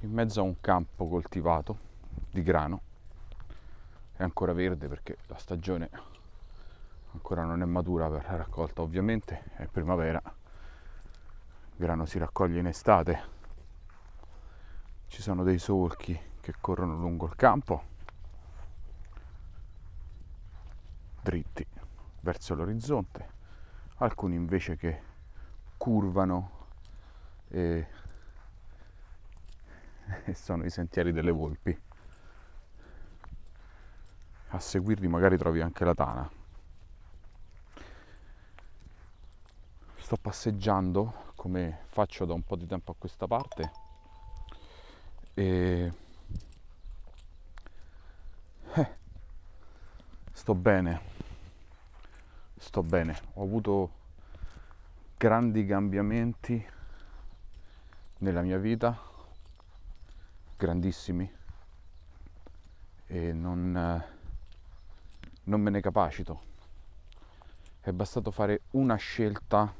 in mezzo a un campo coltivato di grano. È ancora verde perché la stagione ancora non è matura per la raccolta, ovviamente è primavera. Il grano si raccoglie in estate. Ci sono dei solchi che corrono lungo il campo, dritti verso l'orizzonte, alcuni invece che curvano e, sono i sentieri delle volpi. A seguirli magari trovi anche la tana. Sto passeggiando come faccio da un po' di tempo a questa parte e eh, sto bene, sto bene. Ho avuto grandi cambiamenti nella mia vita, grandissimi, e non, non me ne capacito. È bastato fare una scelta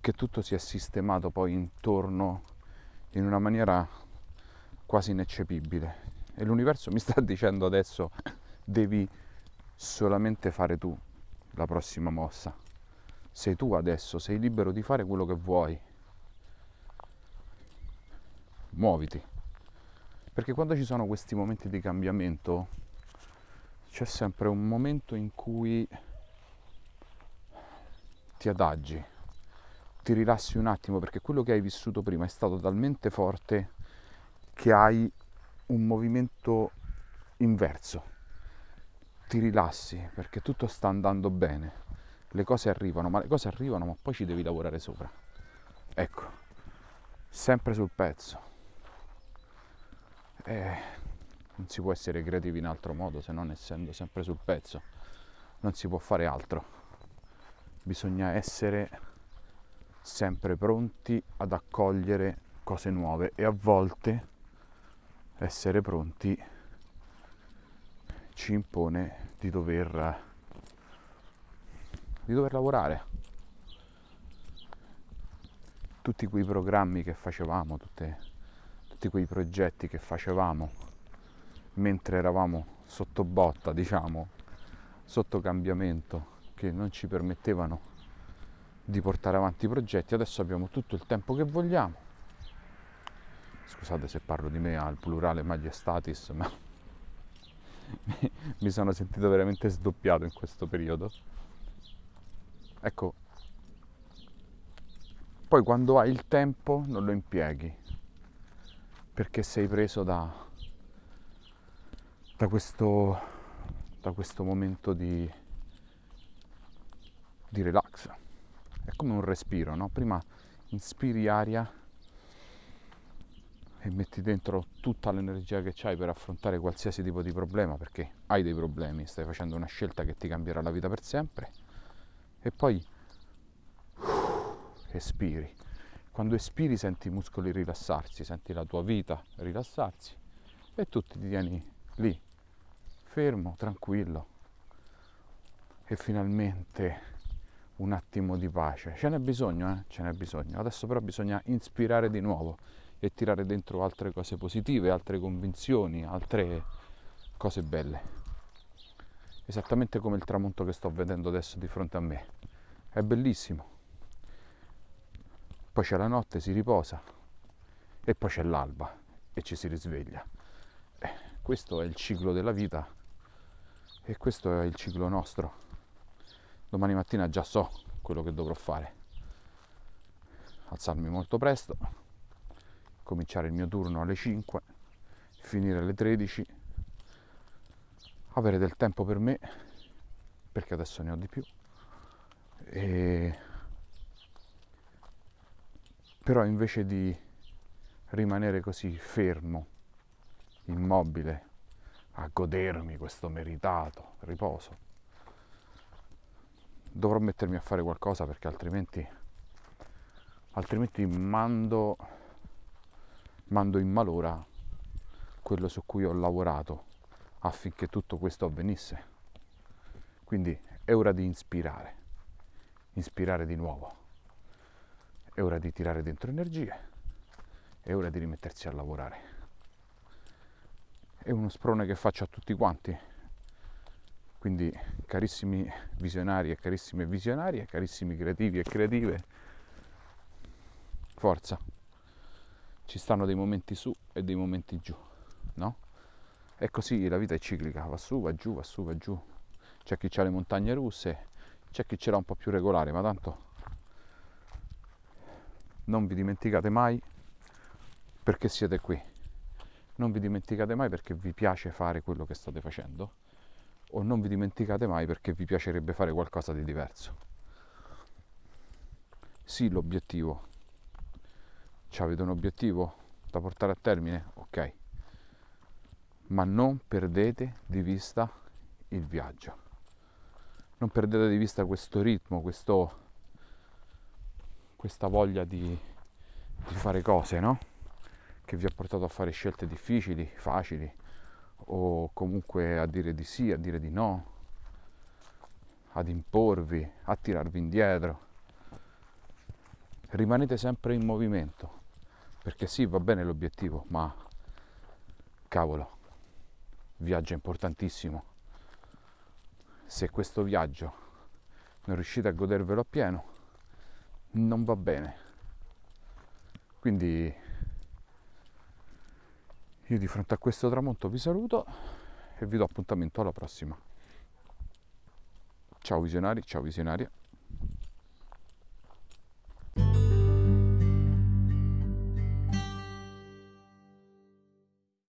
che tutto si è sistemato poi intorno in una maniera quasi ineccepibile. E l'universo mi sta dicendo adesso devi solamente fare tu la prossima mossa. Sei tu adesso, sei libero di fare quello che vuoi muoviti. Perché quando ci sono questi momenti di cambiamento c'è sempre un momento in cui ti adagi, ti rilassi un attimo perché quello che hai vissuto prima è stato talmente forte che hai un movimento inverso. Ti rilassi perché tutto sta andando bene, le cose arrivano, ma le cose arrivano, ma poi ci devi lavorare sopra. Ecco, sempre sul pezzo eh, non si può essere creativi in altro modo se non essendo sempre sul pezzo, non si può fare altro, bisogna essere sempre pronti ad accogliere cose nuove e a volte essere pronti ci impone di dover, di dover lavorare. Tutti quei programmi che facevamo, tutte tutti quei progetti che facevamo mentre eravamo sotto botta, diciamo, sotto cambiamento, che non ci permettevano di portare avanti i progetti, adesso abbiamo tutto il tempo che vogliamo. Scusate se parlo di me al plurale majestatis, ma mi sono sentito veramente sdoppiato in questo periodo. Ecco, poi quando hai il tempo non lo impieghi, perché sei preso da, da, questo, da questo momento di, di relax. È come un respiro, no? Prima inspiri aria e metti dentro tutta l'energia che hai per affrontare qualsiasi tipo di problema, perché hai dei problemi, stai facendo una scelta che ti cambierà la vita per sempre, e poi espiri quando espiri senti i muscoli rilassarsi, senti la tua vita rilassarsi e tu ti tieni lì, fermo, tranquillo e finalmente un attimo di pace. Ce n'è bisogno, eh? Ce n'è bisogno. Adesso però bisogna ispirare di nuovo e tirare dentro altre cose positive, altre convinzioni, altre cose belle. Esattamente come il tramonto che sto vedendo adesso di fronte a me. È bellissimo poi c'è la notte, si riposa e poi c'è l'alba e ci si risveglia. Eh, questo è il ciclo della vita e questo è il ciclo nostro. Domani mattina già so quello che dovrò fare. Alzarmi molto presto, cominciare il mio turno alle 5, finire alle 13, avere del tempo per me, perché adesso ne ho di più, e però invece di rimanere così fermo, immobile, a godermi questo meritato riposo. Dovrò mettermi a fare qualcosa perché altrimenti, altrimenti mando, mando in malora quello su cui ho lavorato affinché tutto questo avvenisse. Quindi è ora di ispirare, ispirare di nuovo, è ora di tirare dentro energie, è ora di rimettersi a lavorare è uno sprone che faccio a tutti quanti. Quindi carissimi visionari e carissime visionarie, carissimi creativi e creative, forza. Ci stanno dei momenti su e dei momenti giù, no? E così la vita è ciclica, va su, va giù, va su, va giù. C'è chi ha le montagne russe, c'è chi ce l'ha un po' più regolare, ma tanto non vi dimenticate mai perché siete qui non vi dimenticate mai perché vi piace fare quello che state facendo o non vi dimenticate mai perché vi piacerebbe fare qualcosa di diverso. Sì, l'obiettivo. Avete un obiettivo da portare a termine? Ok. Ma non perdete di vista il viaggio. Non perdete di vista questo ritmo, questo, questa voglia di, di fare cose, no? che vi ha portato a fare scelte difficili, facili o comunque a dire di sì, a dire di no, ad imporvi, a tirarvi indietro. Rimanete sempre in movimento, perché sì, va bene l'obiettivo, ma cavolo, viaggio importantissimo. Se questo viaggio non riuscite a godervelo appieno, non va bene. Quindi io di fronte a questo tramonto vi saluto e vi do appuntamento alla prossima. Ciao visionari, ciao visionarie.